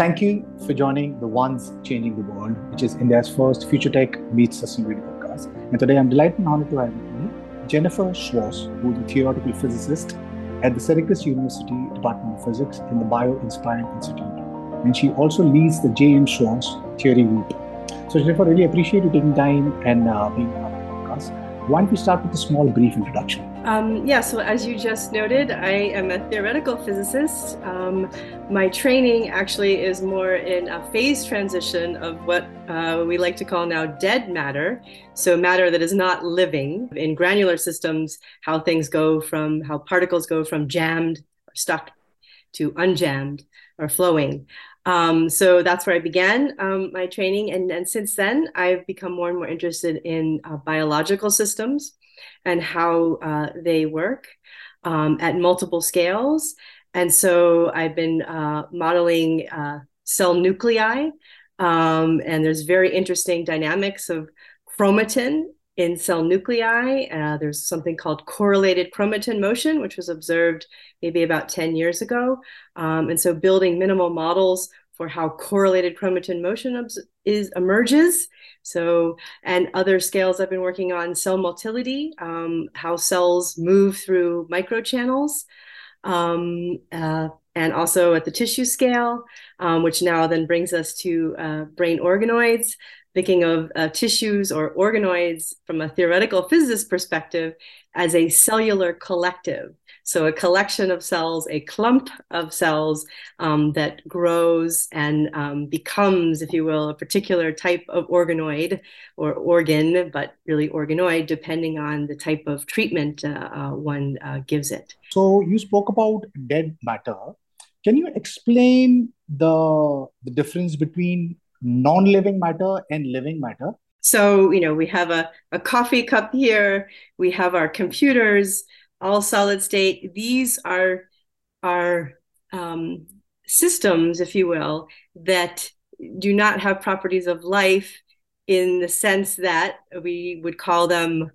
Thank you for joining the Ones Changing the World, which is India's first Future Tech Meets Sustainability podcast. And today I'm delighted and honored to have with me Jennifer Schwarz, who is a theoretical physicist at the Syracuse University Department of Physics in the BioInspired Institute. And she also leads the J.M. Schwarz Theory Group. So, Jennifer, really appreciate you taking time and uh, being on the podcast. Why don't we start with a small, brief introduction? Um, yeah, so as you just noted, I am a theoretical physicist. Um, my training actually is more in a phase transition of what uh, we like to call now dead matter. So, matter that is not living. In granular systems, how things go from how particles go from jammed or stuck to unjammed or flowing. Um, so that's where I began um, my training. And, and since then, I've become more and more interested in uh, biological systems and how uh, they work um, at multiple scales. And so I've been uh, modeling uh, cell nuclei. Um, and there's very interesting dynamics of chromatin in cell nuclei. Uh, there's something called correlated chromatin motion, which was observed maybe about 10 years ago. Um, and so building minimal models for how correlated chromatin motion is emerges. So, and other scales I've been working on cell motility, um, how cells move through microchannels. Um, uh, and also at the tissue scale, um, which now then brings us to uh, brain organoids thinking of uh, tissues or organoids from a theoretical physicist perspective as a cellular collective. So, a collection of cells, a clump of cells um, that grows and um, becomes, if you will, a particular type of organoid or organ, but really organoid, depending on the type of treatment uh, uh, one uh, gives it. So, you spoke about dead matter. Can you explain the, the difference between non-living matter and living matter. So you know we have a, a coffee cup here. We have our computers all solid state. These are are um, systems if you will that do not have properties of life in the sense that we would call them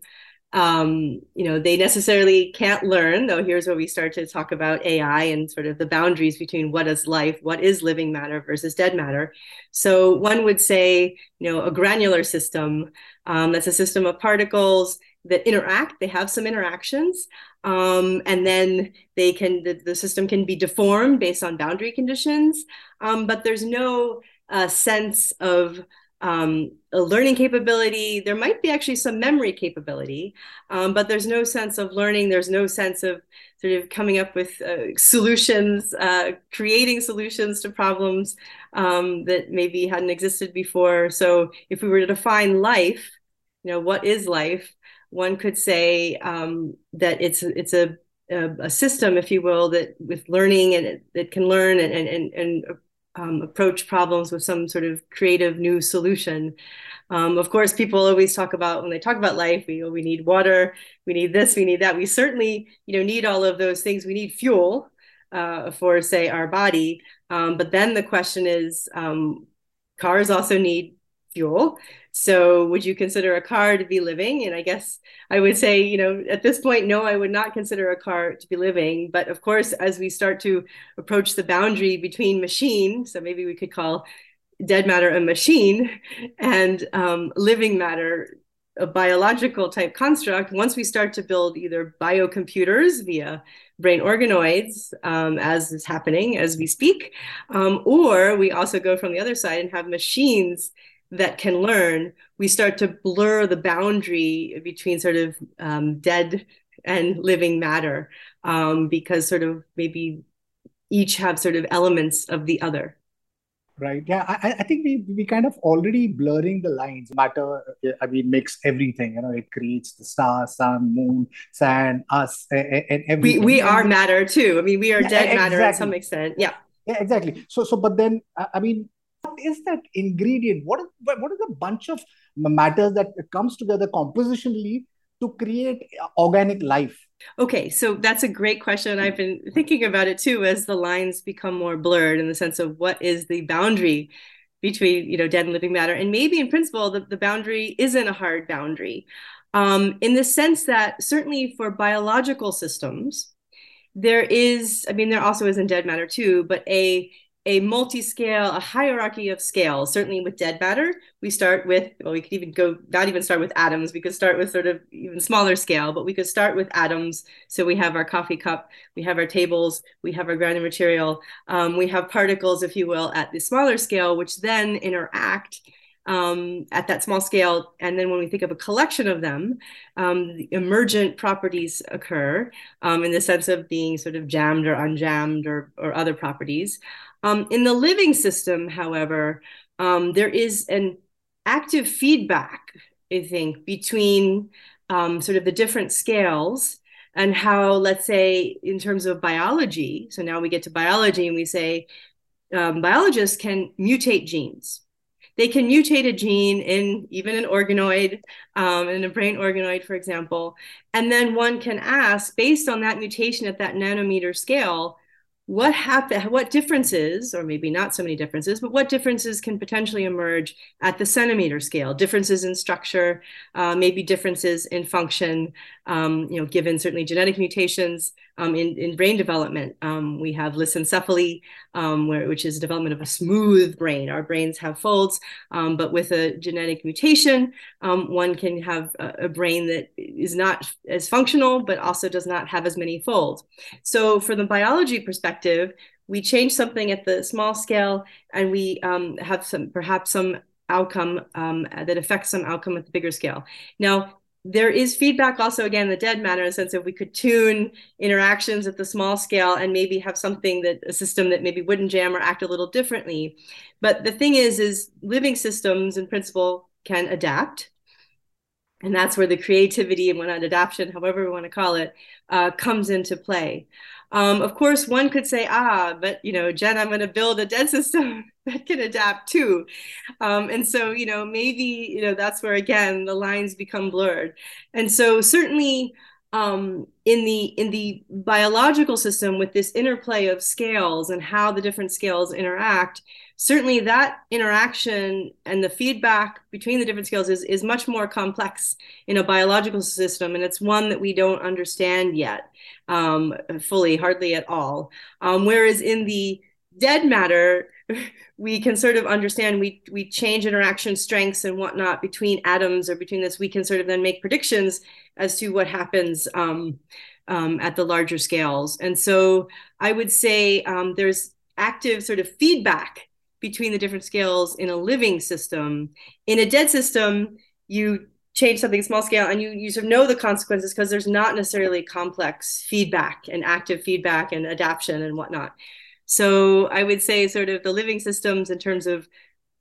um, you know, they necessarily can't learn, though here's where we start to talk about AI and sort of the boundaries between what is life, what is living matter versus dead matter. So one would say, you know, a granular system, um, that's a system of particles that interact, they have some interactions, um, and then they can, the, the, system can be deformed based on boundary conditions, um, but there's no uh, sense of um, a learning capability. There might be actually some memory capability, um, but there's no sense of learning. There's no sense of sort of coming up with uh, solutions, uh, creating solutions to problems um, that maybe hadn't existed before. So if we were to define life, you know, what is life? One could say um, that it's it's a, a, system, if you will, that with learning and it, it can learn and and and um, approach problems with some sort of creative new solution. Um, of course, people always talk about when they talk about life, we we need water, we need this, we need that. We certainly, you know, need all of those things. We need fuel uh, for, say, our body. Um, but then the question is, um, cars also need fuel. So would you consider a car to be living? And I guess I would say, you know, at this point, no, I would not consider a car to be living. But of course, as we start to approach the boundary between machine, so maybe we could call dead matter a machine and um, living matter a biological type construct, once we start to build either biocomputers via brain organoids, um, as is happening as we speak, um, or we also go from the other side and have machines that can learn, we start to blur the boundary between sort of um, dead and living matter um, because sort of maybe each have sort of elements of the other. Right. Yeah. I, I think we, we kind of already blurring the lines. Matter, I mean, makes everything. You know, it creates the stars, sun, moon, sand, us, and, and everything. We, we are matter too. I mean, we are yeah, dead exactly. matter to some extent. Yeah. Yeah, exactly. So, so, but then, I mean, is that ingredient? What is what is the bunch of matters that comes together compositionally to create organic life? Okay, so that's a great question. I've been thinking about it too as the lines become more blurred in the sense of what is the boundary between you know dead and living matter, and maybe in principle the, the boundary isn't a hard boundary, um, in the sense that certainly for biological systems, there is. I mean, there also is in dead matter too, but a a multi-scale, a hierarchy of scales. Certainly with dead matter, we start with, well, we could even go, not even start with atoms. We could start with sort of even smaller scale, but we could start with atoms. So we have our coffee cup, we have our tables, we have our grounding material, um, we have particles, if you will, at the smaller scale, which then interact um, at that small scale. And then when we think of a collection of them, um, the emergent properties occur um, in the sense of being sort of jammed or unjammed or, or other properties. Um, in the living system, however, um, there is an active feedback, I think, between um, sort of the different scales and how, let's say, in terms of biology, so now we get to biology and we say biologists can mutate genes they can mutate a gene in even an organoid, um, in a brain organoid, for example. And then one can ask, based on that mutation at that nanometer scale, what happen what differences or maybe not so many differences but what differences can potentially emerge at the centimeter scale differences in structure uh, maybe differences in function um, you know given certainly genetic mutations um, in, in brain development um, we have lissencephaly um, where, which is development of a smooth brain our brains have folds um, but with a genetic mutation um, one can have a, a brain that is not as functional but also does not have as many folds so for the biology perspective we change something at the small scale and we have some perhaps some outcome um, that affects some outcome at the bigger scale. Now, there is feedback also again the dead matter in the sense of we could tune interactions at the small scale and maybe have something that a system that maybe wouldn't jam or act a little differently. But the thing is is living systems in principle can adapt. And that's where the creativity and whatnot adaptation however we want to call it uh, comes into play um, of course, one could say, ah, but you know, Jen, I'm going to build a dead system that can adapt too. Um, and so, you know, maybe you know that's where again the lines become blurred. And so, certainly, um, in the in the biological system, with this interplay of scales and how the different scales interact, certainly that interaction and the feedback between the different scales is, is much more complex in a biological system and it's one that we don't understand yet um, fully hardly at all. Um, whereas in the dead matter we can sort of understand we we change interaction strengths and whatnot between atoms or between this. We can sort of then make predictions as to what happens um, um at the larger scales. And so i would say um, there's active sort of feedback between the different scales in a living system. In a dead system, you change something small scale and you, you sort of know the consequences because there's not necessarily complex feedback and active feedback and adaptation and whatnot. So I would say sort of the living systems in terms of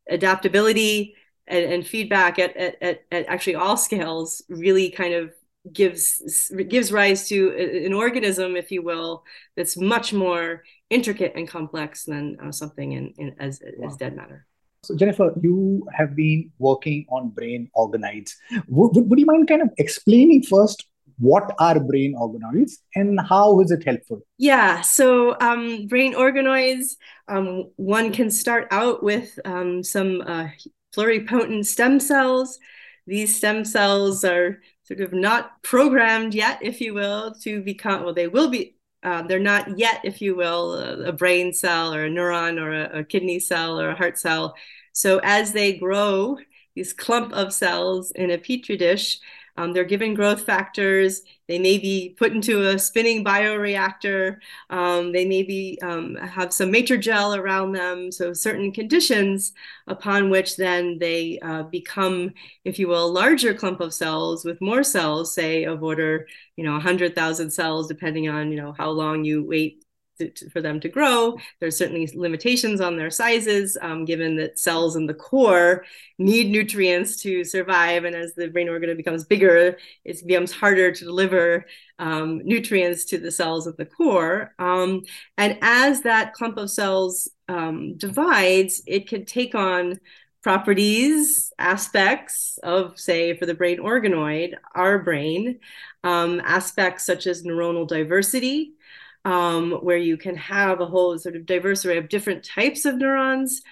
adaptability and, and feedback at, at, at, at actually all scales really kind of gives gives rise to an organism, if you will, that's much more intricate and complex than uh, something in, in as, wow. as dead matter. So Jennifer, you have been working on brain organoids. Would, would you mind kind of explaining first what are brain organoids and how is it helpful? Yeah, so um, brain organoids, um, one can start out with um, some uh, pluripotent stem cells. These stem cells are sort of not programmed yet, if you will, to become, well, they will be, uh, they're not yet, if you will, a, a brain cell or a neuron or a, a, kidney cell or a heart cell. So as they grow, these clump of cells in a petri dish, um, they're given growth factors. They may be put into a spinning bioreactor. Um, they may be um, have some matrix gel around them. So certain conditions upon which then they uh, become, if you will, a larger clump of cells with more cells, say of order, you know, 100,000 cells, depending on, you know, how long you wait to, for them to grow. There's certainly limitations on their sizes, um, given that cells in the core need nutrients to survive. And as the brain organ becomes bigger, it becomes harder to deliver um, nutrients to the cells of the core. Um, and as that clump of cells um, divides, it can take on properties, aspects of, say, for the brain organoid, our brain, um, aspects such as neuronal diversity, um, where you can have a whole sort of diverse array of different types of neurons.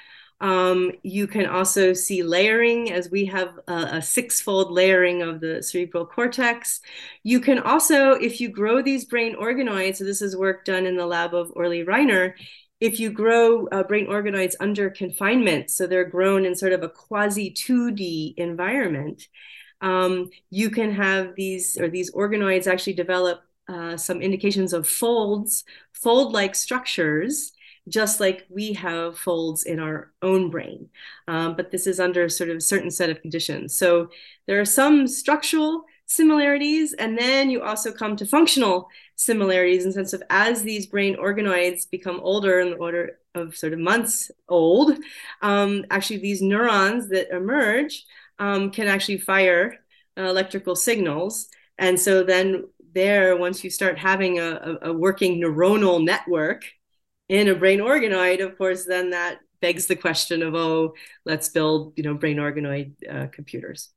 Um, you can also see layering as we have a, a six-fold layering of the cerebral cortex. You can also, if you grow these brain organoids, so this is work done in the lab of Orly Reiner, if you grow uh, brain organoids under confinement, so they're grown in sort of a quasi 2D environment, um, you can have these or these organoids actually develop uh, some indications of folds, fold-like structures, just like we have folds in our own brain. Um, but this is under sort of a certain set of conditions. So there are some structural similarities, and then you also come to functional similarities in the sense of as these brain organoids become older in the order of sort of months old, um, actually these neurons that emerge um, can actually fire uh, electrical signals. And so then there, once you start having a, a, working neuronal network in a brain organoid, of course, then that begs the question of, oh, let's build, you know, brain organoid uh, computers.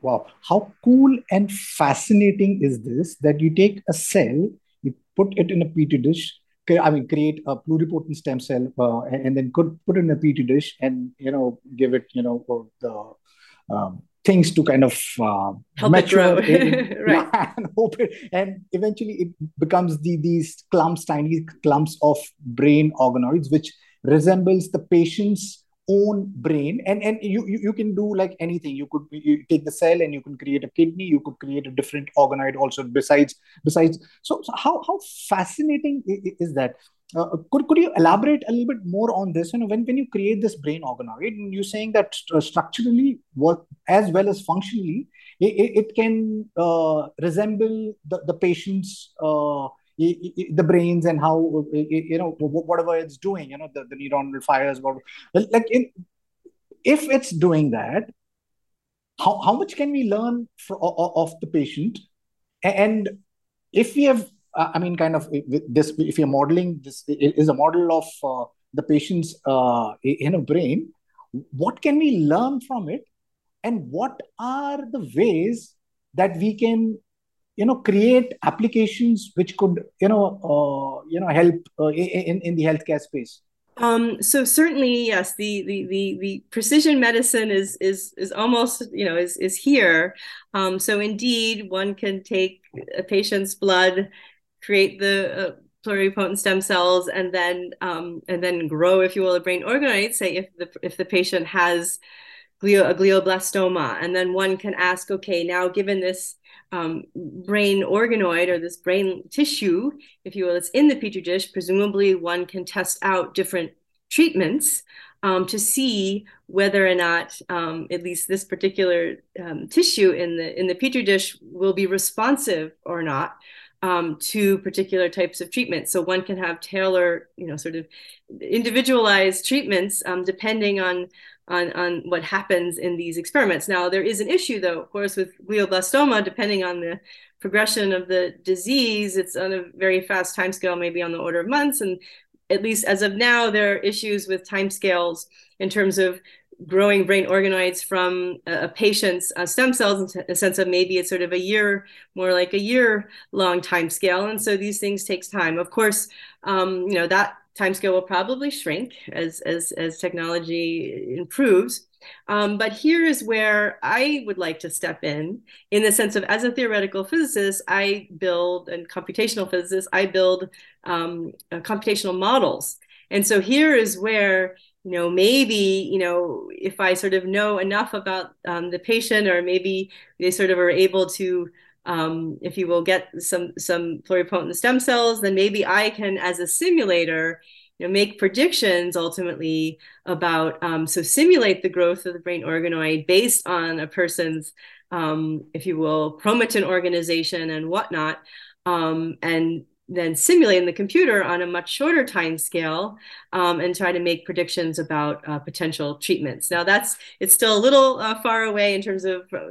Wow, how cool and fascinating is this that you take a cell, you put it in a petri dish, I mean, create a pluripotent stem cell, uh, and, and, then could put it in a petri dish, and you know, give it, you know, the um, things to kind of uh, help mature it right. Yeah, and hope it, and eventually it becomes the these clumps, tiny clumps of brain organoids, which resembles the patient's own brain. And and you, you you can do like anything. You could you take the cell and you can create a kidney. You could create a different organoid also besides besides. So, so how how fascinating is that uh, could, could you elaborate a little bit more on this you know when, when you create this brain organoid you're saying that st- structurally work as well as functionally it, it can uh, resemble the, the patient's uh, the brains and how you know whatever it's doing you know the, the neuronal fires Whatever. like in, if it's doing that how, how much can we learn for, of the patient and if we have i mean kind of this if you're modeling this is a model of uh, the patient's uh, in brain what can we learn from it? And what are the ways that we can you know create applications which could you know uh, you know help uh, in in the healthcare space? Um, so certainly yes the, the the the precision medicine is is is almost you know is is here. Um, so indeed one can take a patient's blood create the uh, pluripotent stem cells and then um, and then grow if you will a brain organoid say if the if the patient has glio, a glioblastoma and then one can ask okay now given this um, brain organoid or this brain tissue, if you will, it's in the petri dish. Presumably, one can test out different treatments um, to see whether or not um, at least this particular um, tissue in the in the petri dish will be responsive or not um, to particular types of treatment. So one can have tailor, you know, sort of individualized treatments um, depending on on, on what happens in these experiments. Now, there is an issue, though, of course, with glioblastoma, depending on the progression of the disease, it's on a very fast timescale, maybe on the order of months. And at least as of now, there are issues with timescales in terms of growing brain organoids from a, patient's uh, stem cells in a sense of maybe it's sort of a year more like a year long time scale and so these things takes time of course um, you know that timescale will probably shrink as as as technology improves. Um, but here is where I would like to step in, in the sense of as a theoretical physicist, I build and computational physicist, I build um, uh, computational models. And so here is where you know maybe you know if I sort of know enough about um, the patient, or maybe they sort of are able to um, if you will get some some pluripotent stem cells, then maybe I can, as a simulator, you know, make predictions ultimately about um, so simulate the growth of the brain organoid based on a person's, um, if you will, chromatin organization and whatnot, um, and then simulate in the computer on a much shorter time scale um, and try to make predictions about uh, potential treatments. Now that's it's still a little uh, far away in terms of uh,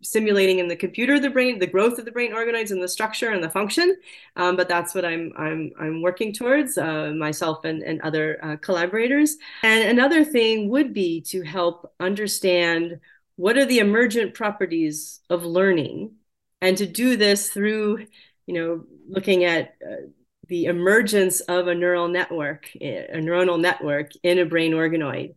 simulating in the computer the brain, the growth of the brain organoids and the structure and the function. Um, but that's what I'm I'm I'm working towards uh, myself and and other uh, collaborators. And another thing would be to help understand what are the emergent properties of learning, and to do this through you know, looking at uh, the emergence of a neural network, a neuronal network in a brain organoid.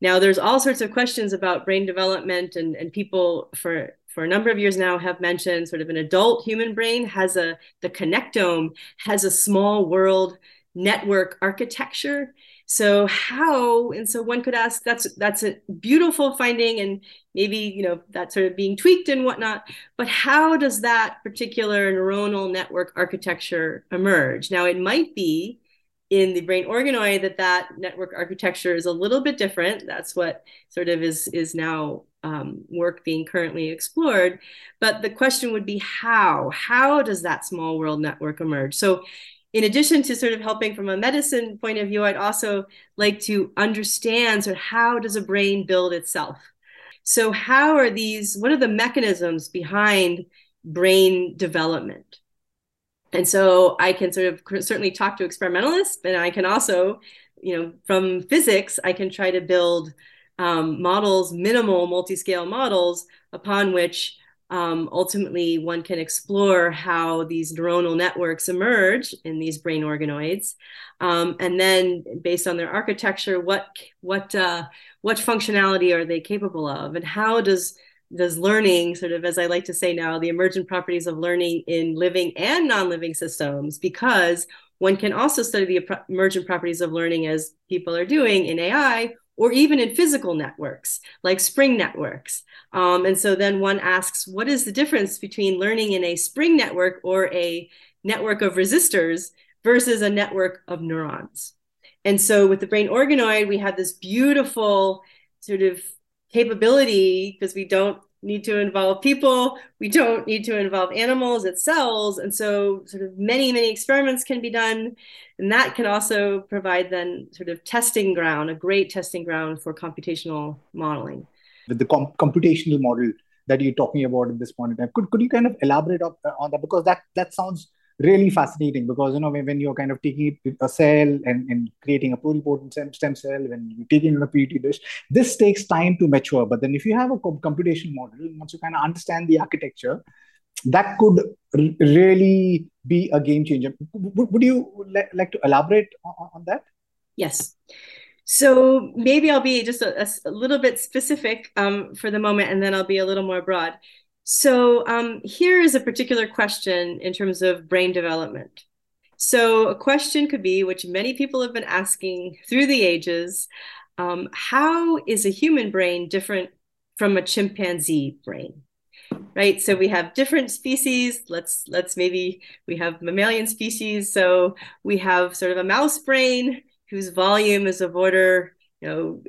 Now, there's all sorts of questions about brain development, and, and people for for a number of years now have mentioned sort of an adult human brain has a the connectome has a small world network architecture. So how, and so one could ask, that's that's a beautiful finding, and maybe you know that sort of being tweaked and whatnot. But how does that particular neuronal network architecture emerge? Now it might be in the brain organoid that that network architecture is a little bit different. That's what sort of is is now um, work being currently explored. But the question would be how? How does that small world network emerge? So in addition to sort of helping from a medicine point of view, I'd also like to understand sort of how does a brain build itself? So how are these, what are the mechanisms behind brain development? And so I can sort of certainly talk to experimentalists, but I can also, you know, from physics, I can try to build um, models, minimal multi-scale models upon which um, ultimately one can explore how these neuronal networks emerge in these brain organoids. Um, and then based on their architecture what what uh, what functionality are they capable of? And how does does learning sort of as i like to say now the emergent properties of learning in living and non-living systems because one can also study the emergent properties of learning as people are doing in ai or even in physical networks like spring networks. Um, and so then one asks, what is the difference between learning in a spring network or a network of resistors versus a network of neurons? And so with the brain organoid, we have this beautiful sort of capability because we don't need to involve people. We don't need to involve animals, it's cells. And so sort of many, many experiments can be done. And that can also provide then sort of testing ground, a great testing ground for computational modeling. With the com- computational model that you're talking about at this point in time, could, could you kind of elaborate on that? Because that, that sounds really fascinating because you know when, when you're kind of taking a cell and, and creating a pluripotent stem stem cell when you take it in a petri dish this takes time to mature. But then if you have a computation model once you kind of understand the architecture that could r- really be a game changer. Would, would you le- like to elaborate on, on, that? Yes. So maybe i'll be just a, a little bit specific um, for the moment and then i'll be a little more broad so um, here is a particular question in terms of brain development. So a question could be, which many people have been asking through the ages, um, how is a human brain different from a chimpanzee brain? Right. So we have different species. Let's let's maybe we have mammalian species. So we have sort of a mouse brain whose volume is of order, you know,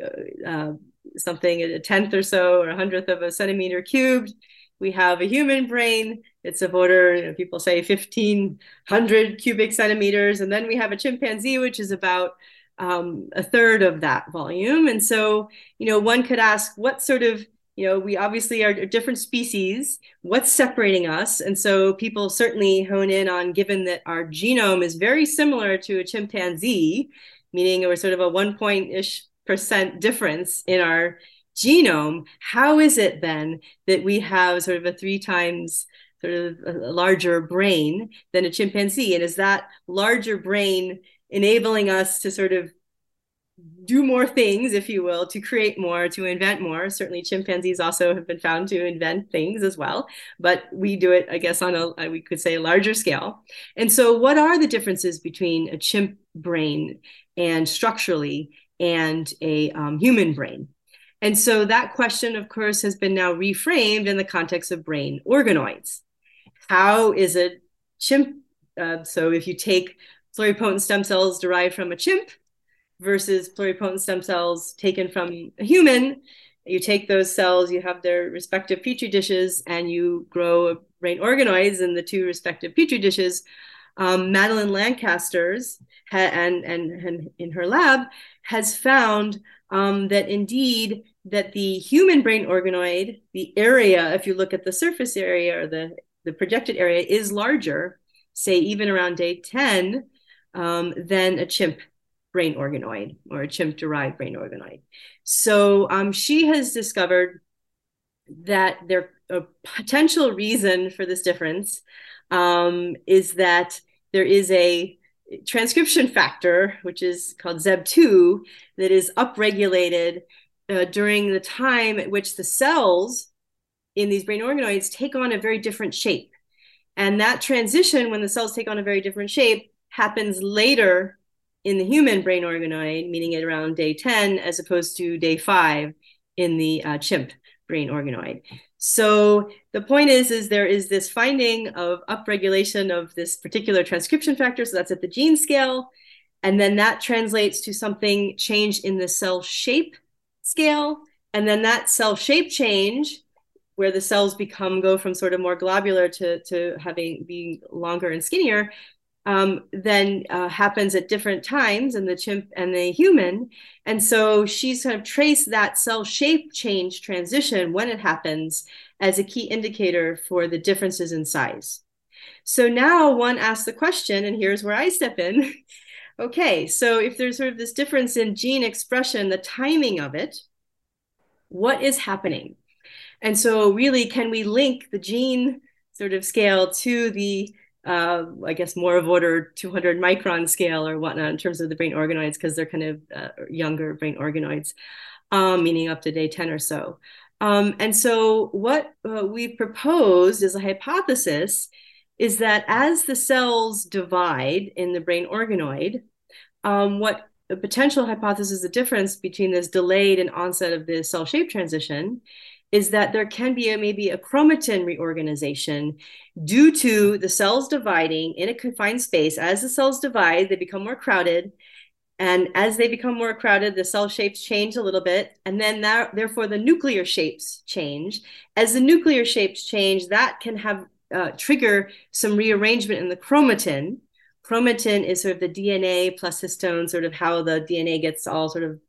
uh, something a tenth or so or a hundredth of a centimeter cubed we have a human brain. It's of order, you know, people say 1500 cubic centimeters. And then we have a chimpanzee, which is about um, a third of that volume. And so, you know, one could ask what sort of, you know, we obviously are different species. What's separating us? And so people certainly hone in on given that our genome is very similar to a chimpanzee, meaning we're sort of a one point ish percent difference in our genome, how is it then that we have sort of a three times sort of a larger brain than a chimpanzee? And is that larger brain enabling us to sort of do more things, if you will, to create more, to invent more. Certainly, chimpanzees also have been found to invent things as well, but we do it, I guess, on a we could say a larger scale. And so, what are the differences between a chimp brain and structurally and a um, human brain? And so that question, of course, has been now reframed in the context of brain organoids. How is a chimp? Uh, so if you take pluripotent stem cells derived from a chimp versus pluripotent stem cells taken from a human, you take those cells, you have their respective petri dishes, and you grow brain organoids in the two respective petri dishes. Um, Madeline Lancaster's ha- and, and, and in her lab has found um, that indeed that the human brain organoid, the area, if you look at the surface area or the, the projected area, is larger, say even around day 10, um, than a chimp brain organoid or a chimp derived brain organoid. So um, she has discovered that there a potential reason for this difference um, is that there is a transcription factor, which is called ZEB2, that is upregulated uh, during the time at which the cells in these brain organoids take on a very different shape. And that transition, when the cells take on a very different shape, happens later in the human brain organoid, meaning at around day 10, as opposed to day five in the uh, chimp brain organoid. So the point is, is there is this finding of upregulation of this particular transcription factor. So that's at the gene scale. And then that translates to something change in the cell shape scale. And then that cell shape change, where the cells become go from sort of more globular to, to having being longer and skinnier, um, then uh, happens at different times in the chimp and the human. And so she's kind of traced that cell shape change transition when it happens as a key indicator for the differences in size. So now one asks the question, and here's where I step in. okay, so if there's sort of this difference in gene expression, the timing of it, what is happening? And so, really, can we link the gene sort of scale to the uh, I guess more of order 200 micron scale or whatnot in terms of the brain organoids because they're kind of uh, younger brain organoids, um, meaning up to day 10 or so. Um, and so what uh, we've proposed as a hypothesis is that as the cells divide in the brain organoid, um, what a potential hypothesis, the difference between this delayed and onset of the cell shape transition is that there can be a, maybe a chromatin reorganization due to the cells dividing in a confined space. As the cells divide, they become more crowded. And as they become more crowded, the cell shapes change a little bit. And then that, therefore, the nuclear shapes change. As the nuclear shapes change, that can have uh, trigger some rearrangement in the chromatin. Chromatin is sort of the DNA plus histone, sort of how the DNA gets all sort of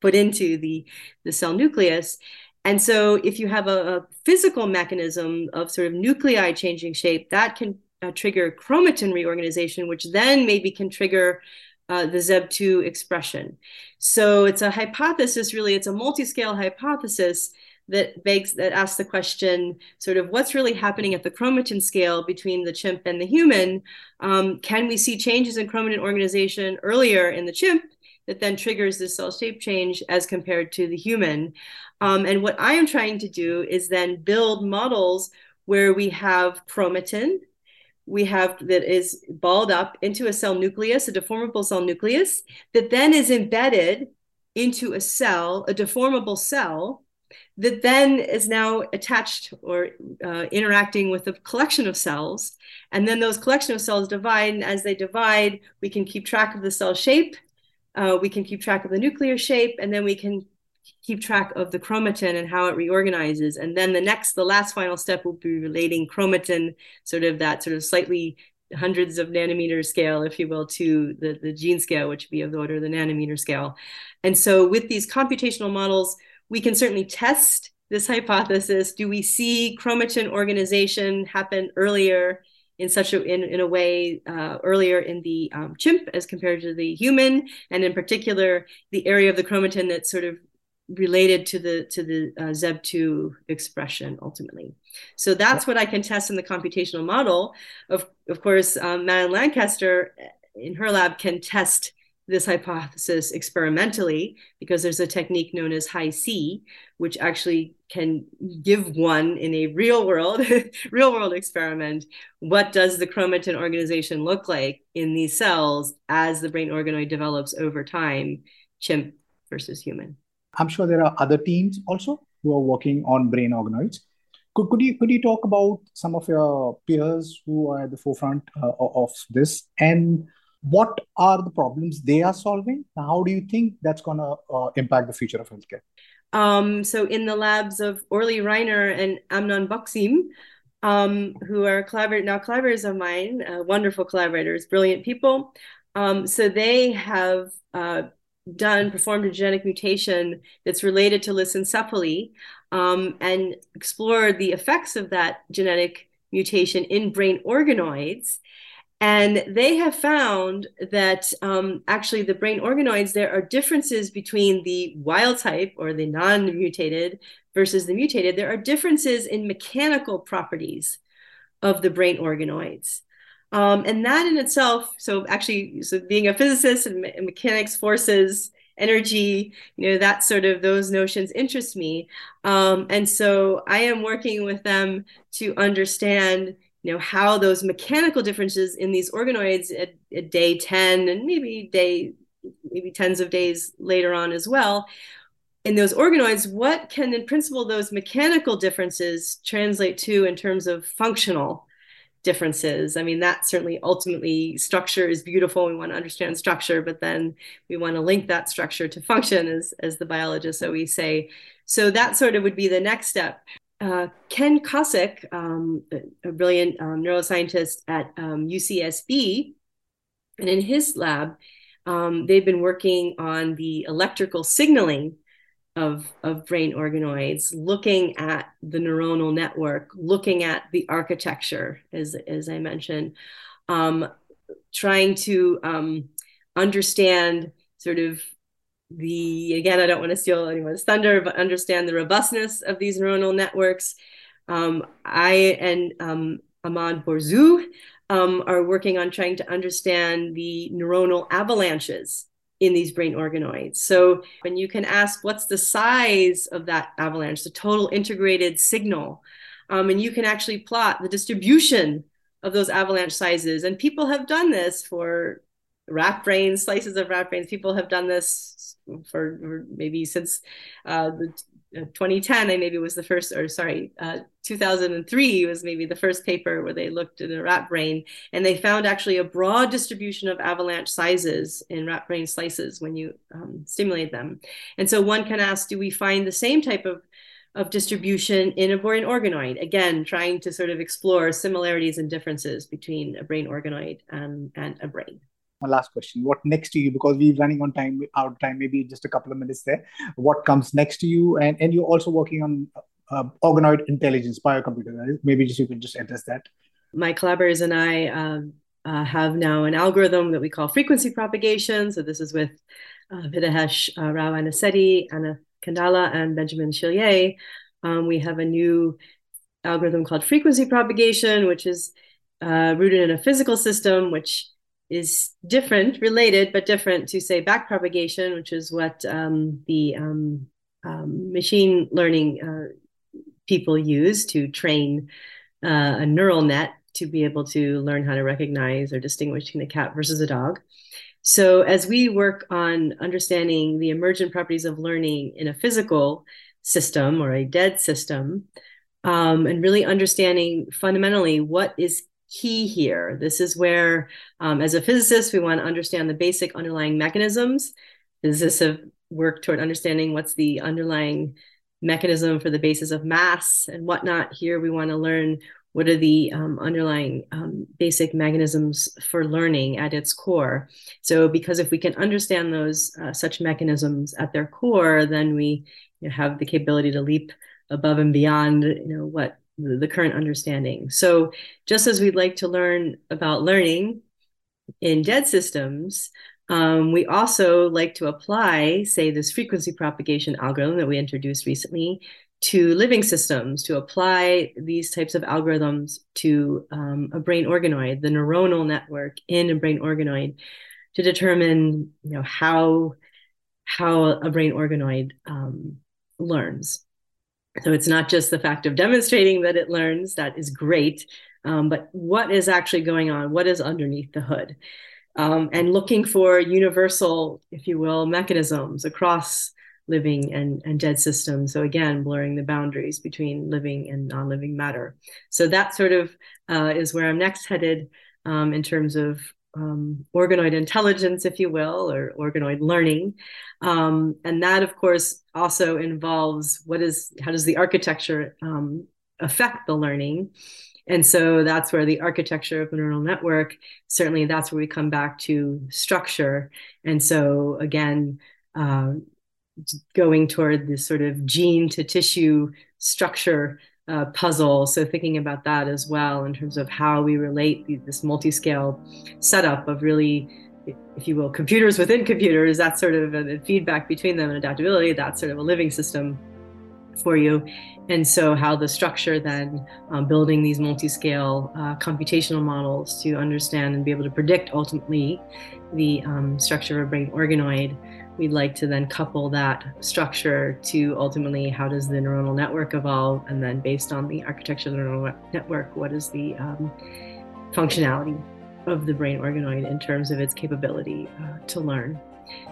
put into the, the cell nucleus. And so, if you have a, a physical mechanism of sort of nuclei changing shape, that can uh, trigger chromatin reorganization, which then maybe can trigger uh, the ZEB2 expression. So it's a hypothesis, really, it's a multi-scale hypothesis that begs that asks the question sort of what's really happening at the chromatin scale between the chimp and the human? Um, can we see changes in chromatin organization earlier in the chimp that then triggers the cell shape change as compared to the human? Um, and what I am trying to do is then build models where we have chromatin, we have that is balled up into a cell nucleus, a deformable cell nucleus, that then is embedded into a cell, a deformable cell, that then is now attached or uh, interacting with a collection of cells. And then those collection of cells divide. And as they divide, we can keep track of the cell shape. Uh, we can keep track of the nuclear shape, and then we can keep track of the chromatin and how it reorganizes. And then the next, the last final step will be relating chromatin, sort of that sort of slightly hundreds of nanometer scale, if you will, to the, the gene scale, which would be of the order of the nanometer scale. And so with these computational models, we can certainly test this hypothesis. Do we see chromatin organization happen earlier in such a in, in a way uh, earlier in the um, chimp as compared to the human, and in particular the area of the chromatin that's sort of related to the to the uh, ZEB2 expression ultimately. So that's what I can test in the computational model. Of of course, um, Madeline Lancaster uh, in her lab can test this hypothesis experimentally because there's a technique known as Hi-C, which actually can give one in a real world, real world experiment, what does the chromatin organization look like in these cells as the brain organoid develops over time, chimp versus human. I'm sure there are other teams also who are working on brain organoids. Could, could you could you talk about some of your peers who are at the forefront uh, of this and what are the problems they are solving? How do you think that's going to uh, impact the future of healthcare? Um, so, in the labs of Orly Reiner and Amnon Buxboim, um, who are now collaborators of mine, uh, wonderful collaborators, brilliant people. Um, so they have uh, done performed a genetic mutation that's related to lissencephaly um, and explored the effects of that genetic mutation in brain organoids. And they have found that um, actually the brain organoids, there are differences between the wild type or the non mutated versus the mutated. There are differences in mechanical properties of the brain organoids. Um, and that in itself, so actually, so being a physicist and, me- mechanics, forces, energy, you know, that sort of those notions interest me. Um, and so I am working with them to understand, you know how those mechanical differences in these organoids at, at day 10 and maybe day maybe tens of days later on as well in those organoids what can in principle those mechanical differences translate to in terms of functional differences? I mean that certainly ultimately structure is beautiful. We want to understand structure but then we want to link that structure to function as as the biologists always say. So that sort of would be the next step uh, Ken Kosik, um, a, a, brilliant um, neuroscientist at um, UCSB, and in his lab, um, they've been working on the electrical signaling of, of brain organoids, looking at the neuronal network, looking at the architecture, as, as I mentioned, um, trying to um, understand sort of the again i don't want to steal anyone's thunder but understand the robustness of these neuronal networks. Um, i and um, ahmad borzou um, are working on trying to understand the neuronal avalanches in these brain organoids. So when you can ask what's the size of that avalanche the total integrated signal? Um, and you can actually plot the distribution of those avalanche sizes. And people have done this for rat brains slices of rat brains. People have done this for, maybe since uh, the uh, 2010 I maybe was the first or sorry uh, 2003 was maybe the first paper where they looked at a rat brain and they found actually a broad distribution of avalanche sizes in rat brain slices when you um, stimulate them. And so one can ask do we find the same type of of distribution in a brain organoid? Again trying to sort of explore similarities and differences between a brain organoid and, and a brain my last question. What next to you? Because we're running on time out time. Maybe just a couple of minutes there. What comes next to you? And and you're also working on uh, organoid intelligence biocomputer right? maybe just you can just address that. My collaborators and i um, uh, have now an algorithm that we call frequency propagation. So this is with uh, Vidyesh uh, Rao Anisetti, Anna Kandala, and Benjamin Scellier. Um, we have a new algorithm called frequency propagation, which is uh, rooted in a physical system, which is different, related, but different to say backpropagation, which is what um, the um, um, machine learning uh, people use to train uh, a neural net to be able to learn how to recognize or distinguish between a cat versus a dog. So, as we work on understanding the emergent properties of learning in a physical system or a dead system, um, and really understanding fundamentally what is key here. This is where, um, as a physicist, we want to understand the basic underlying mechanisms. Physicists have worked toward understanding what's the underlying mechanism for the basis of mass and whatnot. Here, we want to learn what are the um, underlying um, basic mechanisms for learning at its core. So, because if we can understand those uh, such mechanisms at their core, then we you know, have the capability to leap above and beyond, you know, what the current understanding. So, just as we'd like to learn about learning in dead systems, um, we also like to apply, say, this frequency propagation algorithm that we introduced recently to living systems, to apply these types of algorithms to um, a brain organoid, the neuronal network in a brain organoid, to determine, you know, how how a brain organoid um, learns. So it's not just the fact of demonstrating that it learns, that is great, um, but what is actually going on? What is underneath the hood? Um, and looking for universal, if you will, mechanisms across living and, and dead systems. So again, blurring the boundaries between living and non-living matter. So that sort of uh, is where I'm next headed um, in terms of um, organoid intelligence, if you will, or organoid learning. Um, and that, of course, also involves what is how does the architecture um, affect the learning. And so that's where the architecture of the neural network, certainly that's where we come back to structure. And so again, uh, going toward this sort of gene to tissue structure uh, puzzle. So thinking about that as well in terms of how we relate this multi-scale setup of really, if you will, computers within computers. That's sort of a, feedback between them and adaptability. That's sort of a living system for you. And so how the structure then um, building these multi-scale uh, computational models to understand and be able to predict ultimately the um, structure of a brain organoid we'd like to then couple that structure to ultimately how does the neuronal network evolve, and then based on the architecture of the neuronal network, what is the um, functionality of the brain organoid in terms of its capability uh, to learn.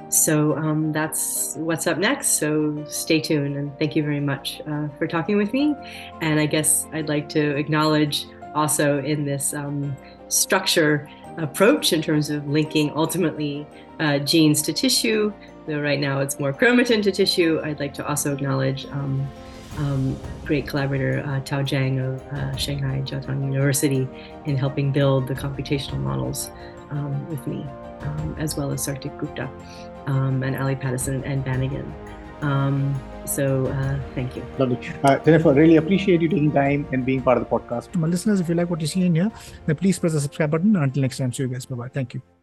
So um, that's what's up next. So stay tuned and thank you very much uh, for talking with me. And I guess I'd like to acknowledge also in this um, structure approach in terms of linking ultimately uh, genes to tissue. Though right now it's more chromatin to tissue. I'd like to also acknowledge um, um, great collaborator uh, Tao Zhang of uh, Shanghai Jiao Tong University in helping build the computational models um, with me, um, as well as Sartik Gupta um, and Ali Patteson and Bannigan. Um, so uh, thank you. Lovely. Uh, Jennifer, really appreciate you taking time and being part of the podcast. To my listeners, if you like what you see in here, then please press the subscribe button. Until next time, see you guys. Bye bye. Thank you.